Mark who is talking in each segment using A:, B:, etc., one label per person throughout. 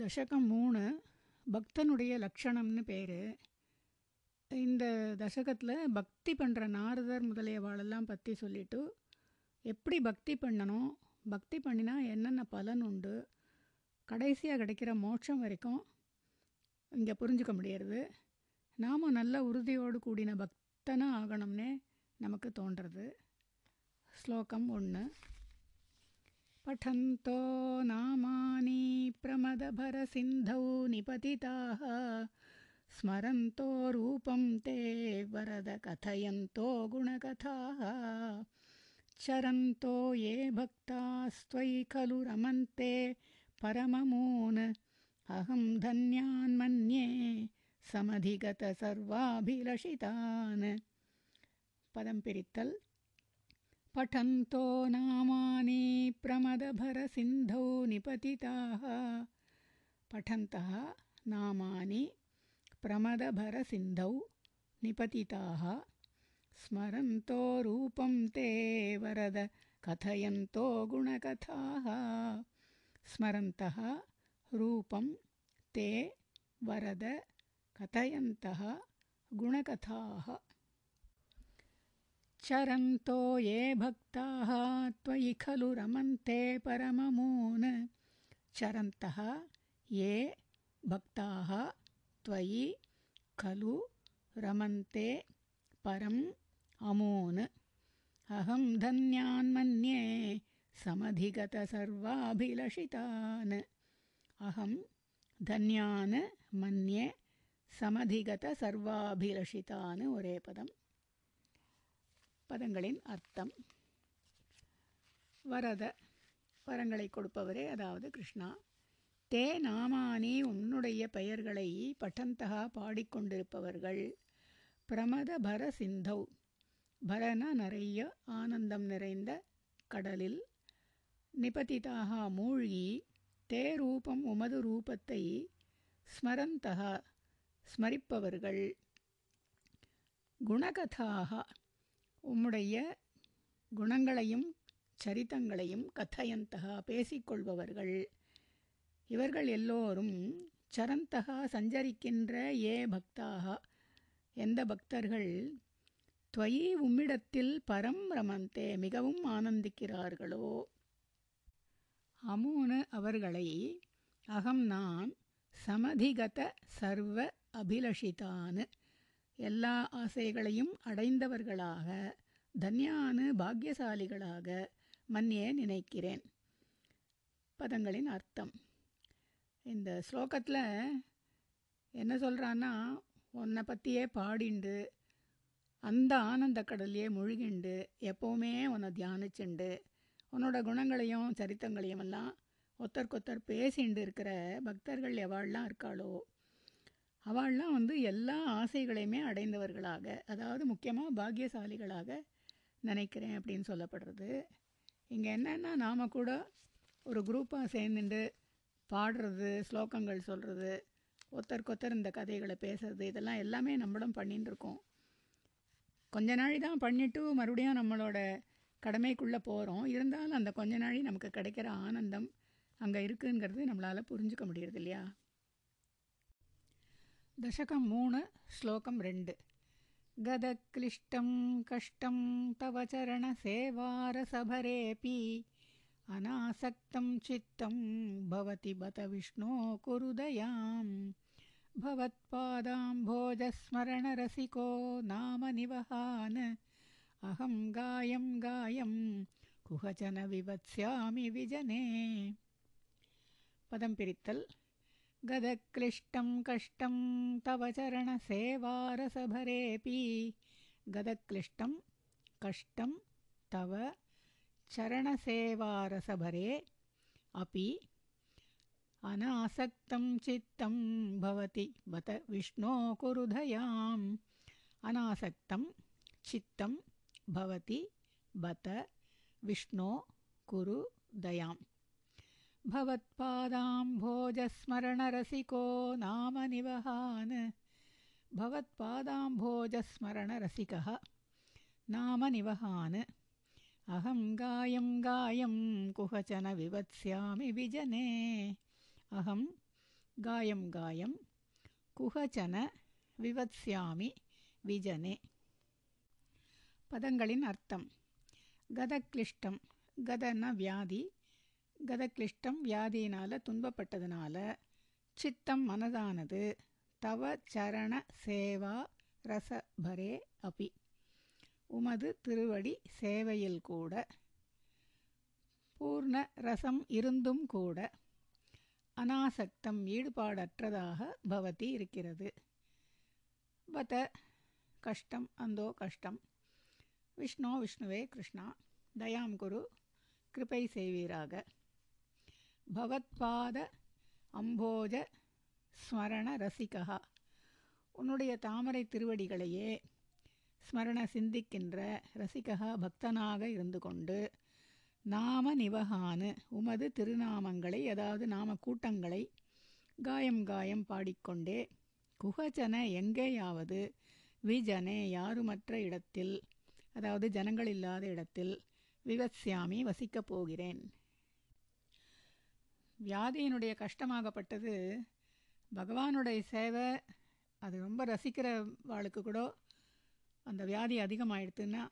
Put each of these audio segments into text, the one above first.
A: தசகம் மூணு பக்தனுடைய லக்ஷணம்னு பேர். இந்த தசகத்தில் பக்தி பண்ணுற நாரதர் முதலியவாளெல்லாம் பற்றி சொல்லிவிட்டு எப்படி பக்தி பண்ணணும் பக்தி பண்ணினா என்னென்ன பலன் உண்டு கடைசியாக கிடைக்கிற மோட்சம் வரைக்கும் இங்கே புரிஞ்சுக்க முடியறது. நாம் நல்ல உறுதியோடு கூடின பக்தனாக ஆகணும்னே நமக்கு தோன்றுறது ஸ்லோகம் ஒன்று पठन्तो नामानि प्रमदभरसिन्धौ निपतिताः। स्मरन्तो रूपं ते वरद कथयन्तो गुणकथाः। चरन्तो ये भक्तास्त्वयि खलु रमन्ते परममून्। अहं धन्यान् मन्ये समधिगतसर्वाभिलषितान्। पदं पिरित्तल् पठन्तो नामानि प्रमदभरसिन्धौ निपतिताः। पठन्तः नामानि प्रमदभरसिन्धौ निपतिताः। स्मरन्तो रूपं ते वरद कथयन्तो गुणकथाः। स्मरन्तः रूपं ते वरद कथयन्तः गुणकथाः चरन्तो ये भक्ताः त्वयि खलु रमन्ते परममून्। चरन्तः ये भक्ताः त्वयि खलु रमन्ते परम् अमून्। अहं धन्यान् मन्ये समधिगतसर्वाभिलषितान्। अहं धन्यान् मन्ये समधिगतसर्वाभिलषितान्। वरेपदम् பதங்களின் அர்த்தம். வரத வரங்களை கொடுப்பவரே அதாவது கிருஷ்ணா. தே நாமானி உன்னுடைய பெயர்களை பட்டந்தகா பாடிக்கொண்டிருப்பவர்கள். பிரமத பர சிந்தௌ. பரன நிறைய ஆனந்தம் நிறைந்த கடலில். நிபதிதாக மூழ்கி தே ரூபம் உமது ரூபத்தை ஸ்மரந்தகா ஸ்மரிப்பவர்கள். குணகதாக. உம்முடைய குணங்களையும் சரித்தங்களையும் கதையந்தகா பேசிக்கொள்பவர்கள். இவர்கள் எல்லோரும் சரந்தகா சஞ்சரிக்கின்ற ஏ பக்தாக. எந்த பக்தர்கள் துவயி உம்மிடத்தில் பரம் ரமந்தே மிகவும் ஆனந்திக்கிறார்களோ. அமூனு அவர்களை அகம் நான் சமதிகத சர்வ அபிலஷிதான்னு எல்லா ஆசைகளையும் அடைந்தவர்களாக தன்யானு பாக்கியசாலிகளாக மன்னியே நினைக்கிறேன். பதங்களின் அர்த்தம். இந்த ஸ்லோகத்தில் என்ன சொல்கிறான்னா உன்னை பற்றியே பாடிண்டு அந்த ஆனந்த கடல்லையே முழுகிண்டு எப்போவுமே உன்னை தியானிச்சுண்டு உன்னோட குணங்களையும் சரித்தங்களையும் எல்லாம் ஒத்தருக்கொத்தர் பேசிண்டு இருக்கிற பக்தர்கள் எவாள்லாம் இருக்காளோ? அவள்லாம் வந்து எல்லா ஆசைகளையுமே அடைந்தவர்களாக அதாவது முக்கியமாக பாக்கியசாலிகளாக நினைக்கிறேன் அப்படின்னு சொல்லப்படுறது. இங்கே என்னென்னா நாம் கூட ஒரு குரூப்பாக சேர்ந்துட்டு பாடுறது ஸ்லோகங்கள் சொல்கிறது ஒத்தருக்கொத்தர் இந்த கதைகளை பேசுறது இதெல்லாம் எல்லாமே நம்மளும் பண்ணின்னு இருக்கோம். கொஞ்ச நாள் தான் பண்ணிவிட்டு மறுபடியும் நம்மளோட கடமைக்குள்ளே போகிறோம் இருந்தாலும் அந்த கொஞ்ச நாளி நமக்கு கிடைக்கிற ஆனந்தம் அங்கே இருக்குங்கிறது நம்மளால் புரிஞ்சுக்க முடியறது இல்லையா दशकं मूण श्लोकं रेण्ड्। गदक्लिष्टं कष्टं तव चरणसेवारसभरेऽपि अनासक्तं चित्तं भवति बत विष्णो कुरुदयां भवत्पादाम्भोजस्मरणरसिको नाम निवहान्। अहं गायं गायं कुहचन विवत्स्यामि विजने। पदं पिरित्तल् गदक्लिष्टं कष्टं तव चरणसेवारसभरेऽपि गदक्लिष्टं कष्टं तव चरणसेवारसभरे अपि अनासक्तं चित्तं भवति। बत विष्णो कुरुधयाम् अनासक्तं चित्तं भवति। बत विष्णो कुरु दयाम् भवत्पादाम्भोजस्मरणरसिको नाम निवहान् भवत्पादाम्भोजस्मरणरसिकः नाम निवहान् अहं गायं गायं कुहचन विवत्स्यामि विजने अहं காயம் காயம் குஹச்சன விவத்ஸ்யாமி விஜனே பதங்களின் அர்த்தம் கதக்லிஷ்டம் கதன்னா வியாதி கதக்லிஷ்டம் வியாதியினால் துன்பப்பட்டதுனால சித்தம் மனதானது. தவ சரண சேவா ரசபரே அபி. உமது திருவடி சேவையில் கூட. பூர்ண ரசம் இருந்தும் கூட. அனாசக்தம் ஈடுபாடற்றதாக பவதி இருக்கிறது. பத கஷ்டம் அந்தோ கஷ்டம். விஷ்ணோ விஷ்ணுவே கிருஷ்ணா. தயாம் குரு கிருபை செய்வீராக. பவத்பாத அம்போஜ ஸ்மரண ரசிகா உன்னுடைய தாமரை திருவடிகளையே ஸ்மரண சிந்திக்கின்ற ரசிகா பக்தனாக இருந்து கொண்டு நாம நிவகானு உமது திருநாமங்களை அதாவது நாம கூட்டங்களை காயம் காயம் பாடிக்கொண்டே குகஜன எங்கேயாவது விஜனே யாருமற்ற இடத்தில் அதாவது ஜனங்கள் இல்லாத இடத்தில் விவசியாமி வசிக்கப் போகிறேன். வியாதியினுடைய கஷ்டமாகப்பட்டது பகவானுடைய சேவை அது ரொம்ப ரசிக்கிற வாளுக்கு கூட அந்த வியாதி அதிகமாயிடுத்துன்னா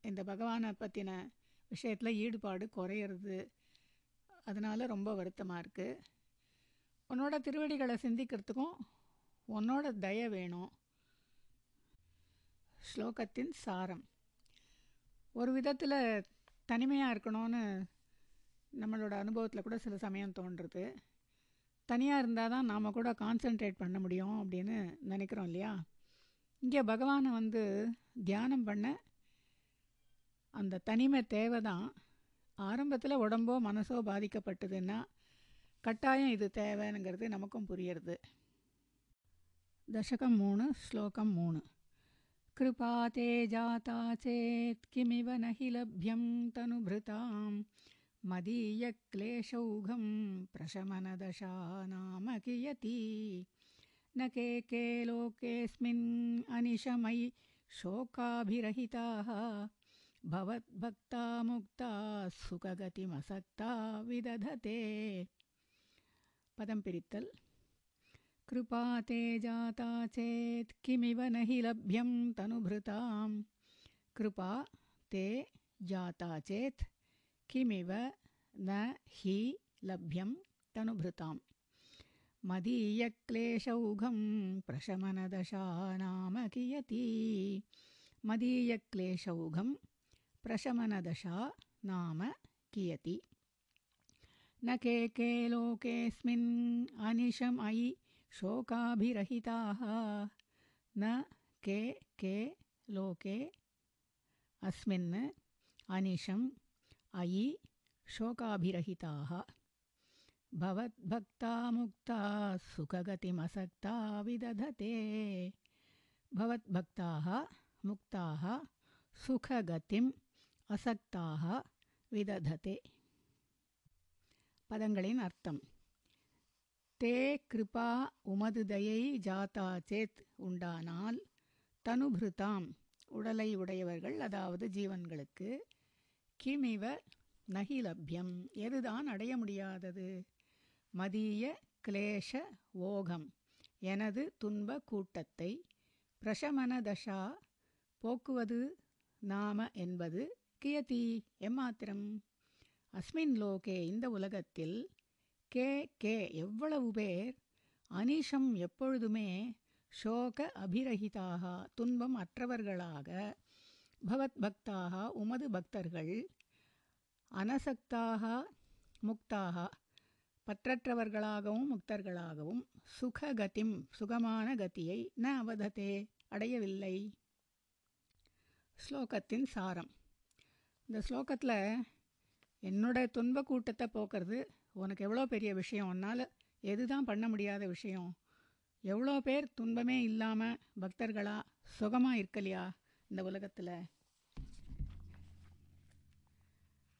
A: இந்த பகவானை பற்றின விஷயத்தில் ஈடுபாடு குறையிறது. அதனால் ரொம்ப வருத்தமாக இருக்குது உன்னோட திருவடிகளை சிந்திக்கிறதுக்கும் உன்னோட தய வேணும். ஸ்லோகத்தின் சாரம். ஒரு விதத்தில் தனிமையாக இருக்கணும்னு நம்மளோட அனுபவத்தில் கூட சில சமயம் தோன்றுறது தனியாக இருந்தால் தான் நாம் கூட கான்சென்ட்ரேட் பண்ண முடியும் அப்படின்னு நினைக்கிறோம் இல்லையா? இங்கே பகவானை வந்து தியானம் பண்ண அந்த தனிமை தேவை தான். ஆரம்பத்தில் உடம்போ மனசோ பாதிக்கப்பட்டதுன்னா கட்டாயம் இது தேவைங்கிறது நமக்கும் புரியுறது. தசகம் மூணு ஸ்லோகம் மூணு. கிருபா தே ஜாதா சேத் கிமிவ நஹி லப்யம் தனுபிருதாம். मदीयक्लेशौघं प्रशमनदशा नाम कियती न के के लोकेऽस्मिन् अनिशमयि शोकाभिरहिताः, भवद्भक्ता मुक्ता सुखगतिमसक्ता विदधते। पदं पिरित्तल्। कृपा ते जाता चेत् किमिव न हि लभ्यं तनुभृतां कृपा ते जाता चेत् किमिव न हि लभ्यं तनुभृतां मदीयक्लेशौघं प्रशमनदशा नाम कियती। मदीयक्लेशौघं प्रशमनदशा नाम कियति। न के के लोकेऽस्मिन् अनिशमयि शोकाभिरहिताः। न के के लोके अस्मिन् अनिशम् अयि शोकाभिरहिताः भवद्भक्ता मुक्ता सुखगतिमसक्ता विदधते भवद्भक्ताः मुक्ताः सुखगतिम् அசக்தாக விதததே பதங்களின் அர்த்தம் தே கிருபா உமது தயை ஜாதா சேத் உண்டானால் தனுபிருதாம் உடலை உடையவர்கள் அதாவது ஜீவன்களுக்கு கிமிவ நகிலபியம். எதுதான் அடைய முடியாதது? மதிய கிளேஷ ஓகம். எனது துன்ப கூட்டத்தை பிரசமனதஷா போக்குவது நாம என்பது கியதி எம்மாத்திரம். அஸ்மின் லோகே இந்த உலகத்தில் கே கே எவ்வளவு பேர் அனிஷம் எப்பொழுதுமே சோக அபிரகிதாக துன்பம் அற்றவர்களாக பகவத் பக்தாக உமது பக்தர்கள் அனசக்தாக முக்தாக பற்றற்றவர்களாகவும் முக்தர்களாகவும் சுககதிம் சுகமான கதியை ந அவதத்தே அடையவில்லை. ஸ்லோகத்தின் சாரம். இந்த ஸ்லோகத்தில் என்னோட துன்ப கூட்டத்தை போக்குறது உனக்கு எவ்வளோ பெரிய விஷயம்? உன்னால் எதுதான் பண்ண முடியாத விஷயம்? எவ்வளோ பேர் துன்பமே இல்லாமல் பக்தர்களாக சுகமாக இருக்கலையா? இந்த உலகத்தில்.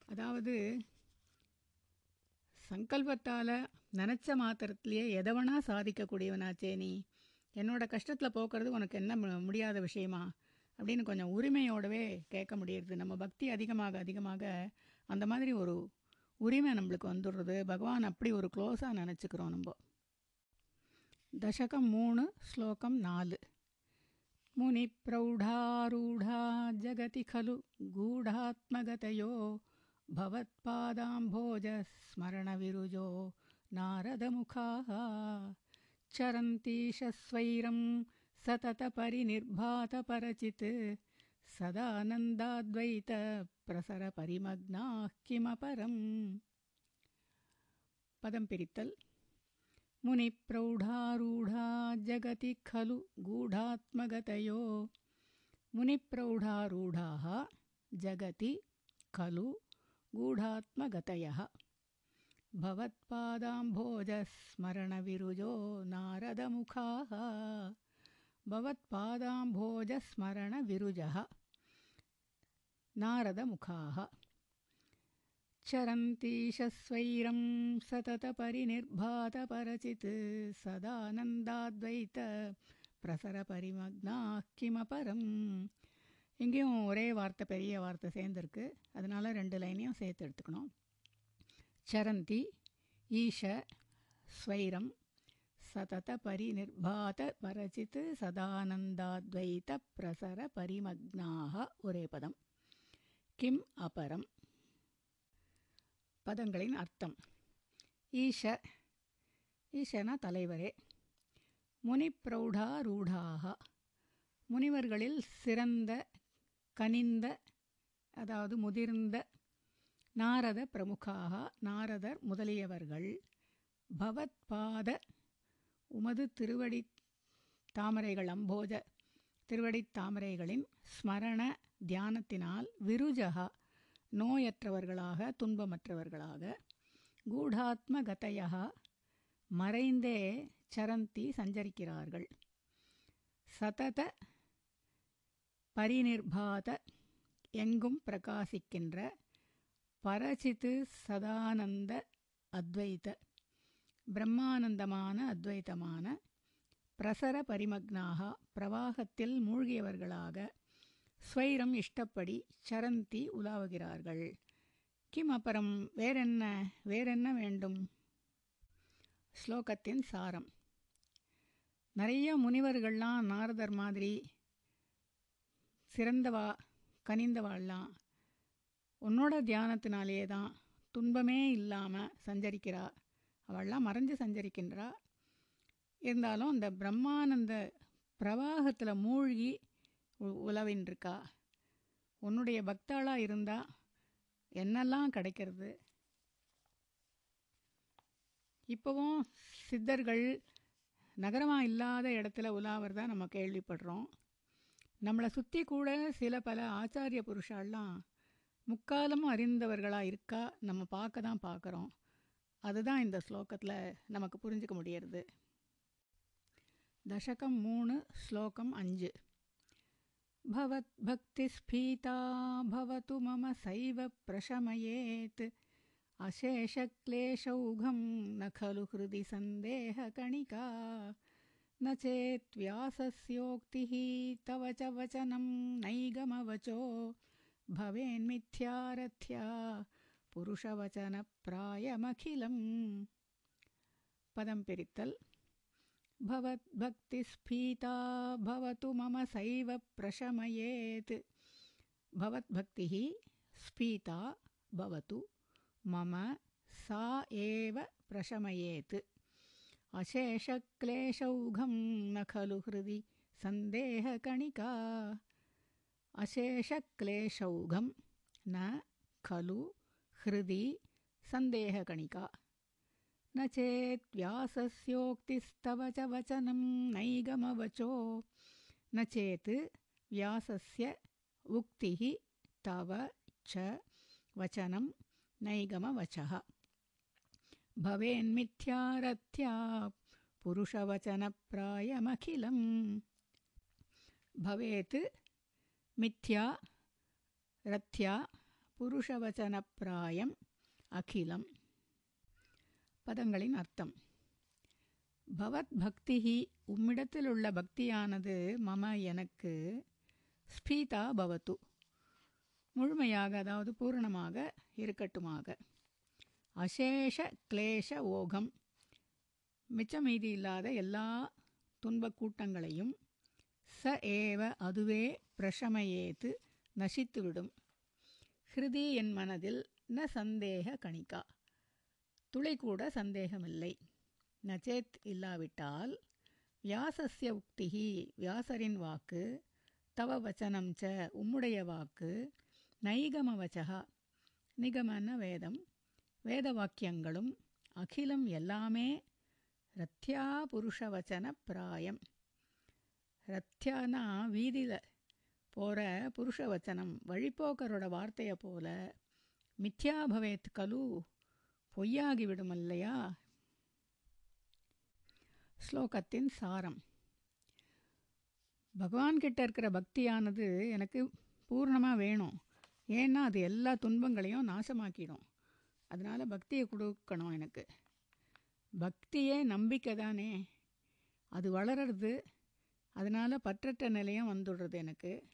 A: அதாவது சங்கல்பத்தால் நினச்ச மாத்திரத்துலேயே எதவனா சாதிக்கக்கூடியவனாச்சே நீ. என்னோட கஷ்டத்தில் போக்குறது உனக்கு என்ன முடியாத விஷயமா? அப்படின்னு கொஞ்சம் உரிமையோடவே கேட்க முடியுது நம்ம பக்தி அதிகமாக அதிகமாக அந்த மாதிரி ஒரு உரிமை நம்மளுக்கு வந்துடுறது. பகவான் அப்படி ஒரு க்ளோஸாக நினச்சிக்கிறோம் நம்ம. தசகம் மூணு ஸ்லோகம் நாலு. मुनिप्रौढारूढा जगति खलु गूढात्मगतयो भवत्पादाम्भोजस्मरणविरुजो नारदमुखाः। चरन्तीशस्वैरं सततपरिनिर्भातपरचित् सदानन्दाद्वैतप्रसरपरिमग्नाः किमपरम्? पदं पिरित्तल् मुनिप्रौढारूढा जगति खलु गूढात्मगतयो। मुनिप्रौढारूढाः जगति खलु गूढात्मगतयः। भवत्पादाम्भोजस्मरणविरुजो नारदमुखाः। भवत्पादाम्भोजस्मरणविरुजः नारदमुखाः चरन्तीशस्वैरं सततपरिनिर्भातपरचित् सदानन्दाद्वैत பிரசரபரிமக்னாः கிமபரம் இங்கேயும் ஒரே வார்த்தை பெரிய வார்த்தை சேர்ந்துருக்கு அதனால் ரெண்டு லைனையும் சேர்த்து எடுத்துக்கணும் சரந்தி ஈஷ ஸ்வைரம் சதத பரிநிர்பாத பரச்சித் சதானந்தாத்வைத பிரசர பரிமக்னாக ஒரே பதம் கிம் அபரம் பதங்களின் அர்த்தம். ஈஷ ஈஷனா தலைவரே முனிப்பிரௌடா ரூடாக முனிவர்களில் சிறந்த கனிந்த அதாவது முதிர்ந்த நாரத பிரமுகாக நாரதர் முதலியவர்கள் பவத்பாத உமது திருவடி தாமரைகள் அம்போஜ திருவடி தாமரைகளின் ஸ்மரண தியானத்தினால் விருஜகா நோயற்றவர்களாக துன்பமற்றவர்களாக கூடாத்ம கதையா மறைந்தே சரந்தி சஞ்சரிக்கிறார்கள். சதத பரிநிர்பாத எங்கும் பிரகாசிக்கின்ற பரசித்து சதானந்த அத்வைத பிரம்மானந்தமான அத்வைத்தமான பிரசர பரிமக்னாக பிரவாகத்தில் மூழ்கியவர்களாக ஸ்வைரம் இஷ்டப்படி சரந்தி உலாவுகிறார்கள். கிம் அப்புறம் வேறென்ன வேறென்ன வேண்டும்? ஸ்லோகத்தின் சாரம். நிறைய முனிவர்கள்லாம் நாரதர் மாதிரி சிறந்தவா கனிந்தவாள்லாம் உன்னோட தியானத்தினாலேயே தான் துன்பமே இல்லாமல் சஞ்சரிக்கிறா. அவள்லாம் மறைஞ்சு சஞ்சரிக்கின்றா. இருந்தாலும் அந்த பிரம்மானந்த பிரவாகத்தில் மூழ்கி உலவின் இருக்கா? உன்னுடைய பக்தாளாக இருந்தால் என்னெல்லாம் கிடைக்கிறது? இப்போவும் சித்தர்கள் நகரமாக இல்லாத இடத்துல உலாவறதா நம்ம கேள்விப்படுறோம். நம்மளை சுற்றி கூட சில பல ஆச்சாரிய புருஷாலாம் முக்காலமும் அறிந்தவர்களாக இருக்கா நம்ம பார்க்க தான் பார்க்குறோம். அதுதான் இந்த ஸ்லோகத்தில் நமக்கு புரிஞ்சுக்க முடியறது. தசகம் மூணு ஸ்லோகம் அஞ்சு. भवद्भक्तिस्फीता भवतु मम सैव प्रशमयेत्। अशेषक्लेशौघं न खलु हृदि सन्देहकणिका न चेत् व्यासस्योक्तिः तव च वचनं नैगमवचो। भवेन्मिथ्यारथ्या पुरुषवचनप्रायमखिलम्। पदं पिरित्तल् भवद्भक्तिस्फीता भवतु मम सैव प्रशमयेत्। भवद्भक्तिः स्फीता भवतु मम सा एव प्रशमयेत्। अशेषक्लेशौघं न खलु हृदि सन्देहकणिका। अशेषक्लेशौघं न खलु हृदि सन्देहकणिका न चेत् व्यासस्योक्तिस्तव च वचनं नैगमवचो। न चेत् व्यासस्य उक्तिः तव च वचनं नैगमवचः। भवेन्मिथ्यारथ्या पुरुषवचनप्रायमखिलम् भवेत् मिथ्या रथ्या पुरुषवचनप्रायम् अखिलम् பதங்களின் அர்த்தம். பவத் பக்திஹி உம்மிடத்தில் உள்ள பக்தியானது மம எனக்கு ஸ்பீதா பவத்து. முழுமையாக அதாவது பூரணமாக இருக்கட்டுமாக. அசேஷ கிளேஷ ஓகம். மிச்சம் மீதி இல்லாத எல்லா துன்பக் கூட்டங்களையும் ச ஏவ அதுவே பிரஷமயேத்து நசித்துவிடும். ஹிருதி என் மனதில் ந சந்தேக கணிகா. துளி கூட சந்தேகமில்லை. நச்சேத் இல்லாவிட்டால் வியாசஸ்ய உக்திகி வியாசரின் வாக்கு தவ வச்சனம் ச உம்முடைய வாக்கு நைகம வச்சகா நிகமன வேதம் வேத வாக்கியங்களும் அகிலம் எல்லாமே ரத்யா புருஷவச்சன பிராயம். ரத்யானா வீதியில் போகிற புருஷவச்சனம் வழிப்போக்கரோட வார்த்தையை போல மித்யா பவேத் கலு பொய்யாகிவிடும் அல்லையா ஸ்லோகத்தின் சாரம். பகவான்கிட்ட இருக்கிற பக்தியானது எனக்கு பூர்ணமாக வேணும். ஏன்னா அது எல்லா துன்பங்களையும் நாசமாக்கிடும். அதனால் பக்தியை கொடுக்கணும் எனக்கு. பக்தியே நம்பிக்கை தானே. அது வளர்றது அதனால் பற்றற்ற நிலையம் வந்துடுறது எனக்கு.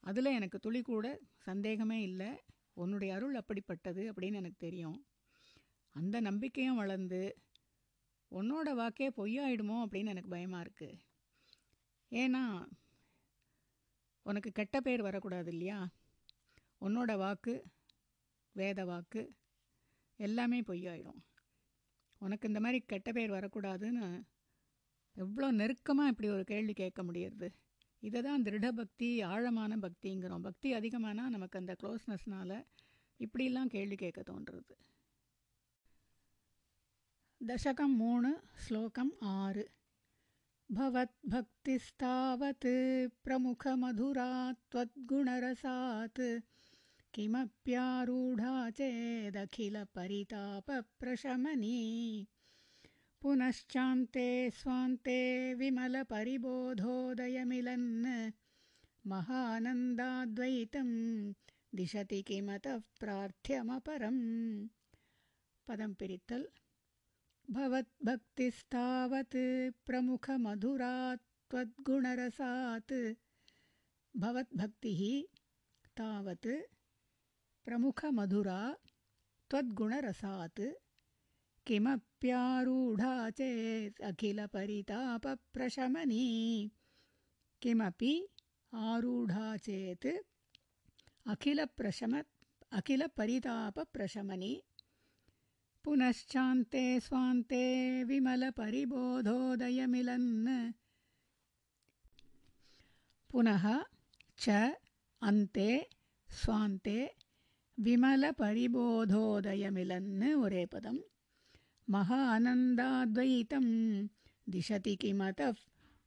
A: அதில் எனக்கு துளி கூட சந்தேகமே இல்லை. உன்னுடைய அருள் அப்படிப்பட்டது அப்படின்னு எனக்கு தெரியும். அந்த நம்பிக்கையும் வளர்ந்து உன்னோட வாக்கே பொய்யாயிடுமோ? அப்படின்னு எனக்கு பயமாக இருக்குது ஏன்னா உனக்கு கெட்ட பேர் வரக்கூடாது இல்லையா? உன்னோட வாக்கு வேத வாக்கு எல்லாமே பொய்யாயிடும். உனக்கு இந்த மாதிரி கெட்ட பேர் வரக்கூடாதுன்னு எவ்வளோ நெருக்கமாக இப்படி ஒரு கேள்வி கேட்க முடியறது இதை தான் திருட பக்தி ஆழமான பக்திங்கிறோம். பக்தி அதிகமானால் நமக்கு அந்த க்ளோஸ்னஸ்னால் இப்படிலாம் கேள்வி கேட்க தோன்றுறது. दशकं मूणु श्लोकम् आर्। भवद्भक्तिस्तावत् प्रमुखमधुरा त्वद्गुणरसात् किमप्यारूढा चेदखिलपरितापप्रशमनी पुनश्चान्ते स्वान्ते विमलपरिबोधोदयमिलन् महानन्दाद्वैतं दिशति किमतः प्रार्थ्यमपरम्। पदं प्रिरितल् भवद्भक्तिस्तावत् प्रमुखमधुरा त्वद्गुणरसात् भवद्भक्तिः तावत् प्रमुखमधुरा त्वद्गुणरसात्। किमप्यारूढा चेत् अखिलपरितापप्रशमनी। किमपि आरूढा चेत् अखिलप्रशम अखिलपरितापप्रशमनी पुनश्चान्ते स्वान्ते विमलपरिबोधोदयमिलन्। पुनः च अन्ते स्वान्ते विमलपरिबोधोदयमिलन् उरेपदं महानन्दाद्वैतं दिशति किमतः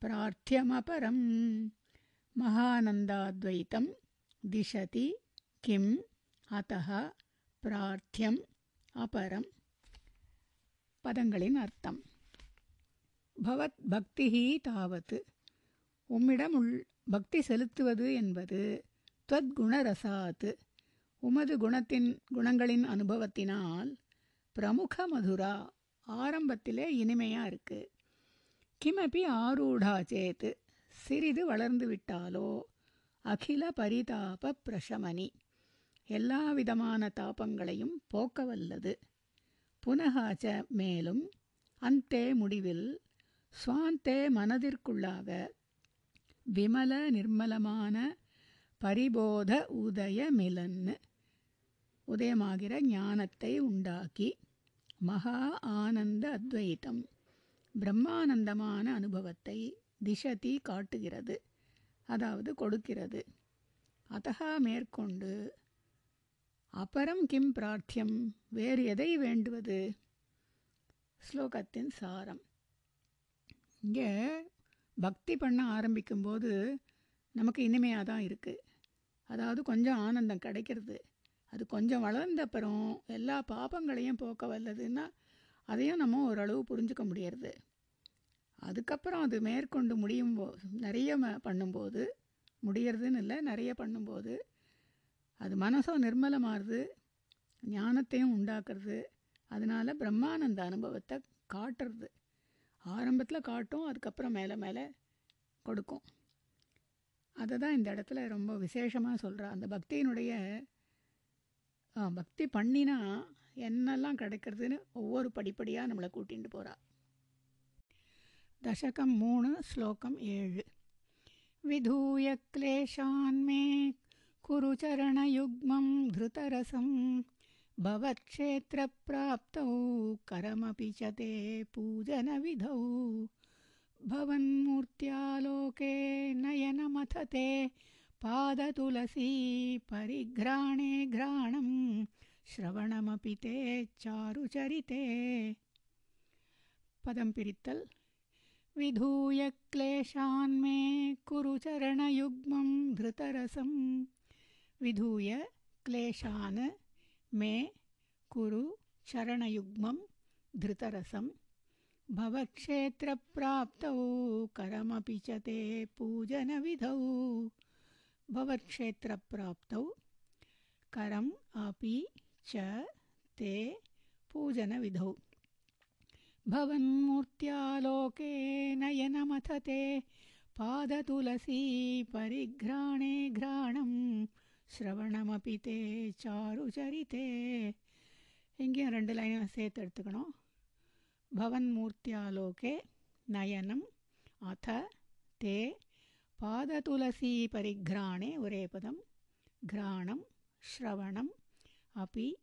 A: प्रार्थ्यमपरं महानन्दाद्वैतं दिशति किम् अतः प्रार्थ्यम् अपरम्। பதங்களின் அர்த்தம். பவத் பக்திஹி தாவத். உம்மிடம் உள் பக்தி செலுத்துவது என்பது துவத்குணரசாத் உமது குணத்தின் குணங்களின் அனுபவத்தினால் பிரமுக மதுரா ஆரம்பத்திலே இனிமையாக இருக்குது கிமபி ஆரூடா சேத். சிறிது வளர்ந்து விட்டாலோ அகில பரிதாப பிரஷமணி எல்லா விதமான தாபங்களையும் போக்கவல்லது. புனகாச்ச மேலும் அந்தே முடிவில் சுவாந்தே மனதிற்குள்ளாக விமல நிர்மலமான பரிபோத உதயமிலன்னு உதயமாகிற ஞானத்தை உண்டாக்கி மகா ஆனந்த அத்வைத்தம் பிரம்மானந்தமான அனுபவத்தை திசதி காட்டுகிறது அதாவது கொடுக்கிறது. அத்தகா மேற்கொண்டு அபரம் கிம் பிரார்த்தியம்? வேறு எதை வேண்டுவது? ஸ்லோகத்தின் சாரம். இங்கே பக்தி பண்ண ஆரம்பிக்கும்போது நமக்கு இனிமையாக தான் இருக்குது அதாவது கொஞ்சம் ஆனந்தம் கிடைக்கிறது. அது கொஞ்சம் வளர்ந்த அப்புறம் எல்லா பாபங்களையும் போக்க வல்லதுன்னா அதையும் நம்ம ஓரளவு புரிஞ்சுக்க முடியறது. அதுக்கப்புறம் அது மேற்கொண்டு முடியும் போ நிறைய பண்ணும்போது முடியறதுன்னு இல்லை நிறைய பண்ணும்போது அது மனசும் நிர்மலமாகுது ஞானத்தையும் உண்டாக்குறது அதனால பிரம்மானந்த அனுபவத்தை காட்டுறது ஆரம்பத்தில் காட்டும் அதுக்கப்புறம் மேலே மேலே கொடுக்கும் அதை தான் இந்த இடத்துல ரொம்ப விசேஷமாக சொல்கிறா அந்த பக்தியினுடைய ஆ, பக்தி பண்ணினா என்னெல்லாம் கிடைக்கிறதுன்னு ஒவ்வொரு படிப்படியாக நம்மளை கூட்டிகிட்டு போகிறா தசகம் மூணு ஸ்லோகம் ஏழு விதூய क्लेशान्मे कुरु चरणयुग्मं धृतरसं भवत्क्षेत्रप्राप्तौ, करमपि च ते पूजनविधौ। भवन्मूर्त्यालोके नयनमथ ते पादतुलसी परिघ्राणे घ्राणं, श्रवणमपि ते चारुचरिते। पदं पिरित्तल्। विधूय क्लेशान्मे कुरु चरणयुग्मं धृतरसं विधूय क्लेशान् मे कुरु चरणयुग्मं धृतरसं। भवक्षेत्रप्राप्तौ करमपि च ते पूजनविधौ। भवक्षेत्रप्राप्तौ करम् अपि च ते पूजनविधौ। भवन्मूर्त्यालोके नयनमथ ते पादतुलसी परिघ्राणे घ्राणं ஸ்ரவணமபி தே சாருச்சரித்தே இங்கேயும் ரெண்டு லைனை சேர்த்து எடுத்துக்கணும். பவன் மூர்த்தியாலோகே நயனம் அத தே. பாததுலசி பரிக்ராணே ஒரே பதம். கிராணம் ஸ்ரவணம் அபி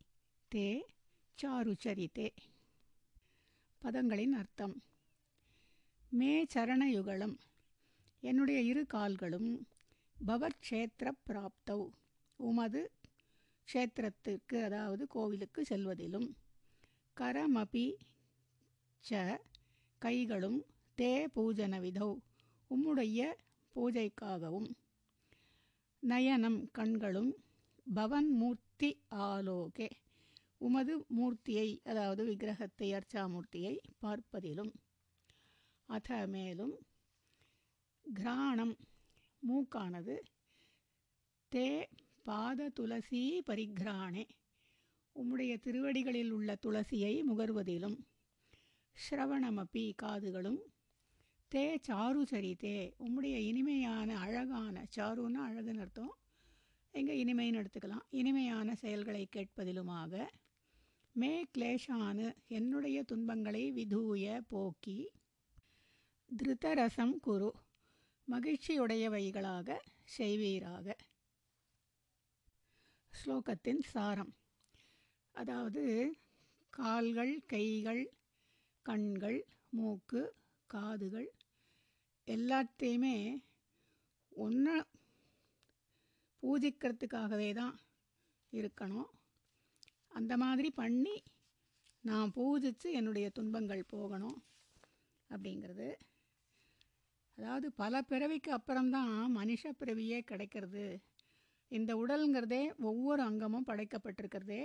A: தே சாருச்சரித்தே பதங்களின் அர்த்தம். மே சரணயுகலம். என்னுடைய இரு கால்களும் பவற்ஷேத்திர பிராப்தவ் உமது க்ஷேத்திரத்திற்கு அதாவது கோவிலுக்கு செல்வதிலும் கரமபி ச கைகளும் தே பூஜன விதௌ உம்முடைய பூஜைக்காகவும் நயனம் கண்களும் பவன் மூர்த்தி ஆலோகே உமது மூர்த்தியை அதாவது விக்கிரகத்தை அர்ச்சாமூர்த்தியை பார்ப்பதிலும் அத மேலும் கிராணம் மூக்கானது தே பாத துளசி பரிக்ராணே உம்முடைய திருவடிகளில் உள்ள துளசியை முகர்வதிலும் ஸ்ரவணமப்பி காதுகளும் தே சாரு சரித்தே உம்முடைய இனிமையான அழகான சாருன்னு அழகுன்னு அர்த்தம். எங்கே இனிமைன்னு எடுத்துக்கலாம். இனிமையான செயல்களை கேட்பதிலுமாக மே கிளேஷானு என்னுடைய துன்பங்களை விதூய போக்கி திருத்தரசம் குரு மகிழ்ச்சியுடையவைகளாக செய்வீராக. ஸ்லோகத்தின் சாரம். அதாவது கால்கள் கைகள் கண்கள் மூக்கு காதுகள் எல்லாத்தையுமே ஒன்று பூஜிக்கிறதுக்காகவே தான் இருக்கணும். அந்த மாதிரி பண்ணி நான் பூஜித்து என்னுடைய துன்பங்கள் போகணும் அப்படிங்கிறது. அதாவது பல பிறவிக்கு அப்புறம்தான் மனுஷ பிறவியே கிடைக்கிறது. இந்த உடலுங்கிறதே ஒவ்வொரு அங்கமும் படைக்கப்பட்டிருக்கிறதே.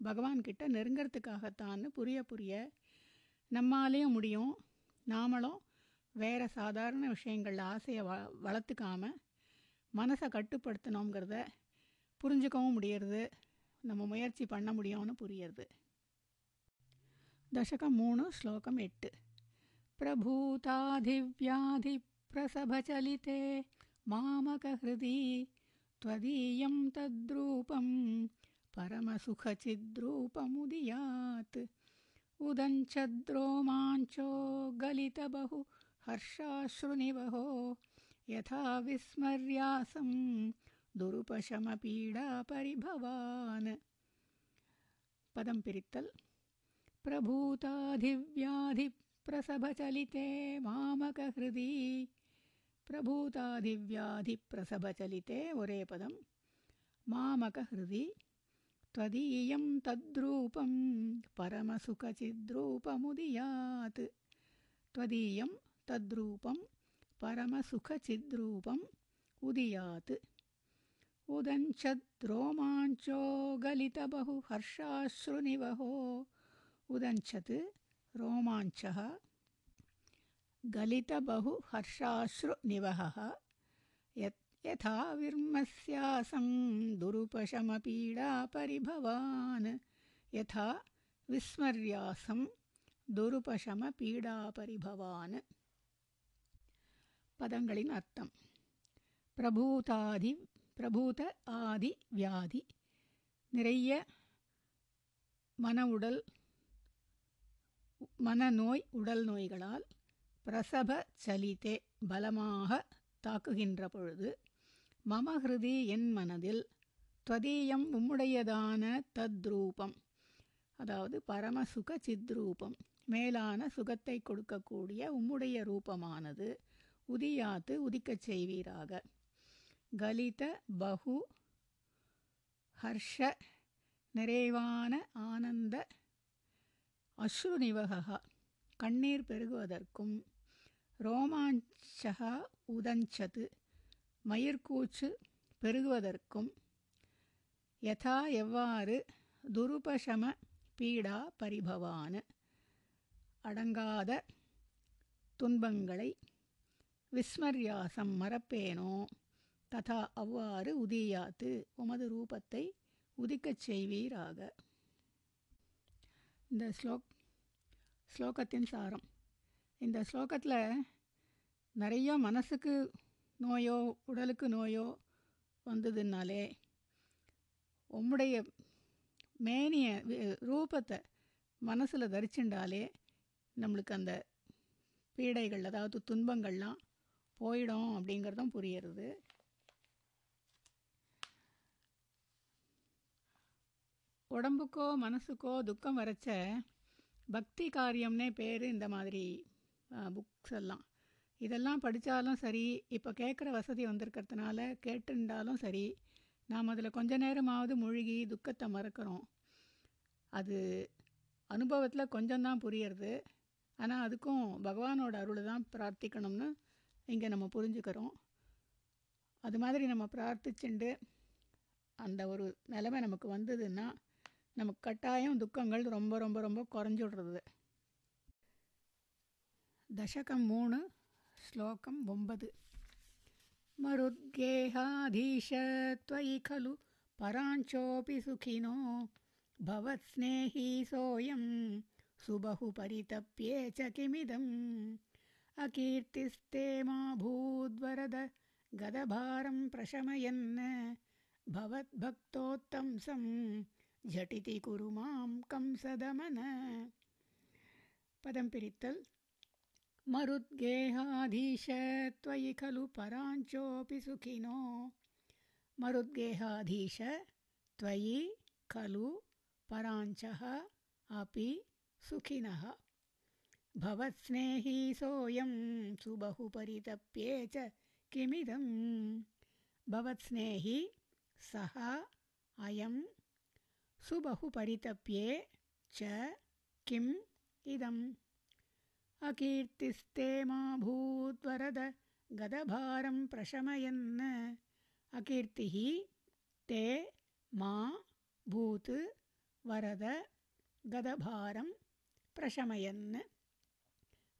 A: பகவான்கிட்ட நெருங்கிறதுக்காகத்தான்னு புரிய புரிய நம்மாலேயும் முடியும். நாமளும் வேறு சாதாரண விஷயங்களில் ஆசையை வ வளர்த்துக்காம மனசை கட்டுப்படுத்தணுங்கிறத புரிஞ்சுக்கவும் முடியறது நம்ம முயற்சி பண்ண முடியும்னு புரியுறது. தசகம் மூணு ஸ்லோகம் எட்டு. பிரபூதாதிவியாதி பிரசபச்சலிதே மாமக ஹிருதி त्वदीयं तद्रूपं परमसुखचिद्रूपमुदीयात्। उदञ्चद्रोमाञ्चो गलितबहु हर्षाश्रुनिवहो यथा विस्मर्यासं दुरुपशमपीडापरिभवान्। पदं पिरित्तल्। प्रभूताधिव्याधि प्रसभचलिते मामकहृदि प्रभूताधिव्याधिप्रसभचलिते वरेपदं मामकहृदि त्वदीयं तद्रूपं परमसुखचिद्रूपमुदियात् त्वदीयं तद्रूपं परमसुखचिद्रूपम् उदियात् उदञ्छद्रोमाञ्चो गलितबहुहर्षाश्रुनिवहो उदञ्छत् रोमाञ्चः गलितबहु हर्षाश्रुनिवहः यत् यथा विर्मस्यासं दुरुपशमपीडापरिभवान् यथा विस्मर्यासं दुरुपशमपीडापरिभवान् பதங்களின் அர்த்தம் பிரபூதாதி பிரபூத ஆதி வியாதி நிறைய மன உடல் மனநோய் உடல் நோய்களால் பிரசப சலித்தே பலமாக தாக்குகின்ற பொழுது மம ஹிருதி என் மனதில் துவதீயம் உம்முடையதான தத்ரூபம் அதாவது பரமசுக சித்ரூபம் மேலான சுகத்தை கொடுக்கக்கூடிய உம்முடைய ரூபமானது உதியாத்து உதிக்கச் செய்வீராக. கலித பகு ஹர்ஷ நிறைவான ஆனந்த அஸ்ருநிவகா கண்ணீர் பெருகுவதற்கும் ரோமாஞ்சகா உதஞ்சது. மயிர்கூச்சு பெருகுவதற்கும் யதா எவ்வாறு துருபசம பீடா பரிபவான அடங்காத துன்பங்களை விஸ்மர்யாசம் மறப்பேனோ? ததா அவ்வாறு உதியாத்து உமது ரூபத்தை உதிக்கச் செய்வீராக. இந்த ஸ்லோக் ஸ்லோகத்தின் சாரம். இந்த ஸ்லோகத்தில் நிறைய மனசுக்கு நோயோ உடலுக்கு நோயோ வந்ததுனாலே உம்முடைய மேனிய ரூபத்தை மனசில் தரிச்சுண்டாலே நம்மளுக்கு அந்த பீடைகள் அதாவது துன்பங்கள்லாம் போயிடும் அப்படிங்கிறதும் புரியுறது. உடம்புக்கோ மனசுக்கோ துக்கம் வரைச்ச பக்தி காரியம்னே பேர் இந்த மாதிரி புக்ஸ் எல்லாம். இதெல்லாம் படித்தாலும் சரி இப்போ கேட்குற வசதி வந்திருக்கிறதுனால கேட்டுண்டாலும் சரி நாம் அதில் கொஞ்ச நேரமாவது மூழ்கி துக்கத்தை மறக்கிறோம். அது அனுபவத்தில் கொஞ்சம்தான் புரியறது. ஆனால் அதுக்கும் பகவானோட அருளை தான் பிரார்த்திக்கணும்னு இங்கே நம்ம புரிஞ்சுக்கிறோம். அது மாதிரி நம்ம பிரார்த்திச்சுண்டு அந்த ஒரு நிலைமை நமக்கு வந்ததுன்னா நமக்கு கட்டாயம் துக்கங்கள் ரொம்ப ரொம்ப ரொம்ப குறைஞ்சுடுறது. दशकं मूण श्लोकं वोम्बद् मरुद्गेहाधीश त्वयि खलु पराञ्चोऽपि सुखिनो भवत्स्नेही सोऽयं सुबहु परितप्ये च किमिदम्? अकीर्तिस्ते मा भूद्वरद गदभारं प्रशमयन्। भवद्भक्तोत्तंसं झटिति कुरु मां कंसदमन। पदं पिरित्तल्। मरुद्गेहाधीश त्वयि खलु पराञ्चोऽपि सुखिनो। मरुद्गेहाधीश त्वयि खलु पराञ्चः अपि सुखिनः। भवत्स्नेही सोऽयं सुबहु परितप्ये च किमिदं भवत्स्नेही सः अयं सुबहु परितप्ये च किम् इदम्? अकीर्तिस्ते मा भूद्वरद गदभारं प्रशमयन्। अकीर्तिः ते मा भूत् वरद गदभारं प्रशमयन्।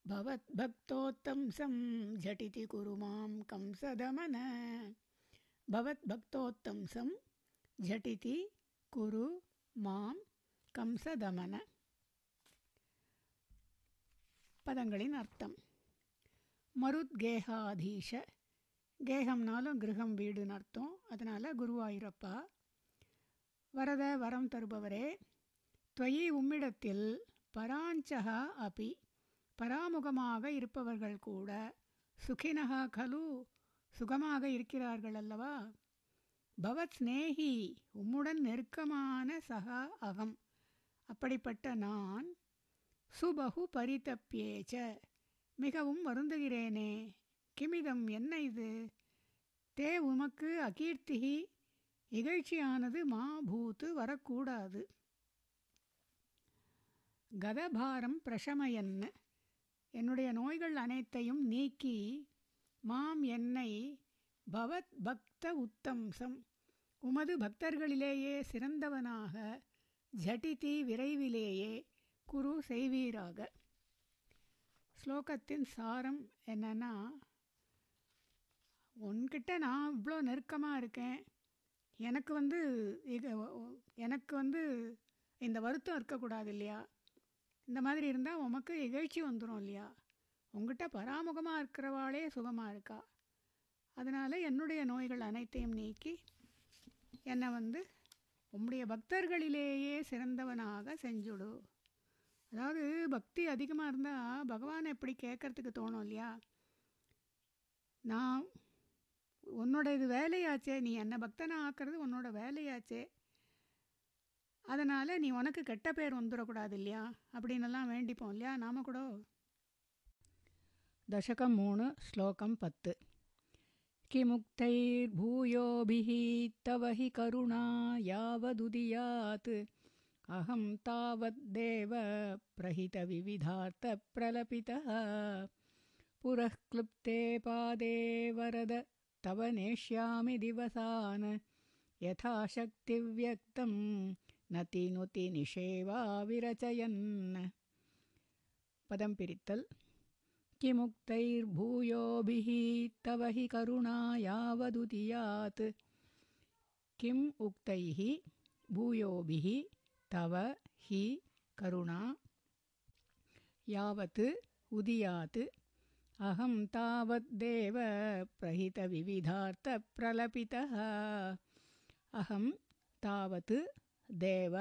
A: भवद्भक्तोत्तंसं झटिति कुरु मां कंसदमन। भवद्भक्तोत्तंसं झटिति कुरु मां कंसदमन பதங்களின் அர்த்தம். மருத்கேகாதீஷ. கேகம்னாலும் கிரகம் வீடுன்னு அர்த்தம். அதனால் குருவாயூரப்பா. வரத வரம் தருபவரே துவயி உம்மிடத்தில் பராஞ்சகா அபி. பராமுகமாக இருப்பவர்கள் கூட சுகினகா கலு. சுகமாக இருக்கிறார்கள் அல்லவா? பவத் ஸ்னேகி உம்முடன் நெருக்கமான சகா அகம். அப்படிப்பட்ட நான் சுபகு பரிதப்பியேச்ச மிகவும் வருந்துகிறேனே. கிமிதம் என்ன இது? தே உமக்கு அகீர்த்திகி. இகழ்ச்சியானது மா பூத்து வரக்கூடாது. கதபாரம் பிரசமயன் என்னுடைய நோய்கள் அனைத்தையும் நீக்கி மாம் என்னை பவத் பக்த உத்தம்சம். உமது பக்தர்களிலேயே சிறந்தவனாக ஜட்டிதி விரைவிலேயே குரு செய்வீராக. ஸ்லோகத்தின் சாரம் என்னன்னா உன்கிட்ட நான் இவ்வளோ நெருக்கமாக இருக்கேன். எனக்கு வந்து இது எனக்கு வந்து இந்த வருத்தம் இருக்கக்கூடாது இல்லையா? இந்த மாதிரி இருந்தால் உமக்கு இகழ்ச்சி வந்துடும் இல்லையா? உங்ககிட்ட பராமுகமாக இருக்கிறவாளே சுகமாக இருக்கா? அதனால் என்னுடைய நோய்கள் அனைத்தையும் நீக்கி என்னை வந்து உம்முடைய பக்தர்களிலேயே சிறந்தவனாக செஞ்சுடு. அதாவது பக்தி அதிகமாக இருந்தால் பகவான் எப்படி கேட்குறதுக்கு தோணும் இல்லையா? நான் உன்னோட இது வேலையாச்சே நீ என்னை பக்தனை ஆக்கிறது உன்னோட வேலையாச்சே. அதனால் நீ உனக்கு கெட்ட பேர் வந்துடக்கூடாது இல்லையா? அப்படின்னுலாம் வேண்டிப்போம் இல்லையா? நாம கூட தசகம் மூணு ஸ்லோகம் பத்து. கிமுக்தை பூயோபிஹி தவஹி கருணா யாவதுதியாத். अहं तावद्देव प्रहितविविधार्थप्रलपितः। पुरः क्लुप्ते पादे वरद तव नेष्यामि दिवसान्। यथाशक्तिव्यक्तं नतिनुति निषेवा विरचयन्। पदं पिरित्तल्। किमुक्तैर्भूयोभिः तव हि करुणा यावदुदीयात्। किम् उक्तैः भूयोभिः तव हि करुणा। यावत् उदीयात्। अहं तावद्देव प्रहितविविधार्थप्रलपितः। अहं तावत् देव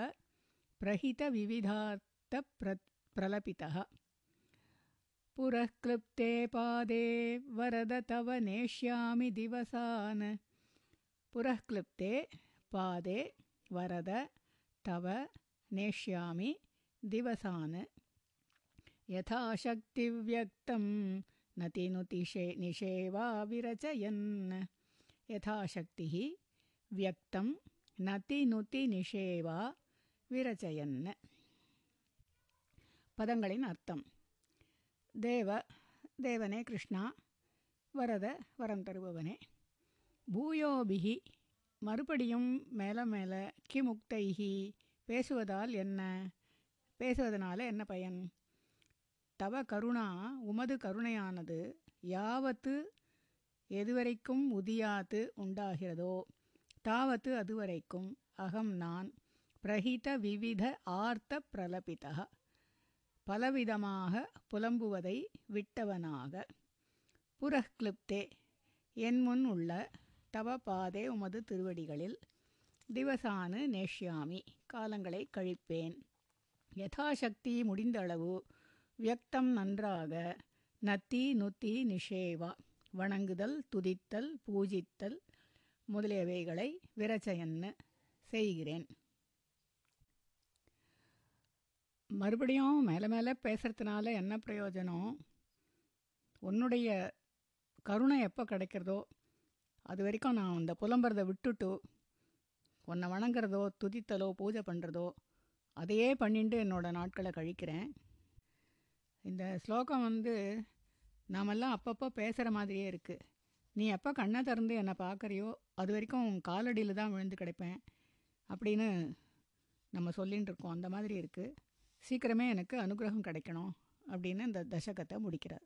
A: प्रहितविविधार्थप्र प्रलपितः पुरः क्लृप्ते पादे वरद तव नेष्यामि दिवसान्। पुरः क्लृप्ते पादे वरद तव नेष्यामि दिवसान् यथाशक्तिव्यक्तं नतिनुतिशे निषेवा विरचयन् यथाशक्तिः व्यक्तं நதிநுதி விரச்சயன் பதங்களின் அர்த்தம் தேவ தேவனே கிருஷ்ணா வரத வரம் தருபவனே பூயோபிகி மறுபடியும் மேலே மேலே கிமுக்தைஹி பேசுவதால் என்ன? பேசுவதனால என்ன பயன்? தவ கருணா உமது கருணையானது யாவத்து எதுவரைக்கும் உதியாத்து உண்டாகிறதோ தாவத்து அதுவரைக்கும் அகம் நான் பிரஹித விவித ஆர்த்த பிரலபிதா பலவிதமாக புலம்புவதை விட்டவனாக. புரஹ்கிளிப்தே என் முன் உள்ள தவ பாதே உமது திருவடிகளில் திவசானு நேஷ்யாமி காலங்களை கழிப்பேன். யதாசக்தி முடிந்தளவு வியக்தம் நன்றாக நத்தி நுத்தி நிஷேவா வணங்குதல் துதித்தல் பூஜித்தல் முதலியவைகளை விரச்சயன்னு செய்கிறேன். மறுபடியும் மேலே மேலே பேசுகிறதுனால என்ன பிரயோஜனம்? உன்னுடைய கருணை எப்போ கிடைக்கிறதோ அது வரைக்கும் நான் அந்த புலம்புறதை விட்டுட்டு உன்னை வணங்குறதோ துதித்தலோ பூஜை பண்ணுறதோ அதையே பண்ணிட்டு என்னோடய நாட்களை கழிக்கிறேன். இந்த ஸ்லோகம் வந்து நாமெல்லாம் அப்பப்போ பேசுகிற மாதிரியே இருக்குது நீ எப்போ கண்ணை திறந்து என்னை பார்க்குறியோ அது வரைக்கும் காலடியில் தான் விழுந்து கிடைப்பேன் அப்படின்னு நம்ம சொல்லின்னு இருக்கோம். அந்த மாதிரி இருக்குது சீக்கிரமே எனக்கு அனுகிரகம் கிடைக்கணும் அப்படின்னு இந்த தசகத்தை முடிக்கிறார்.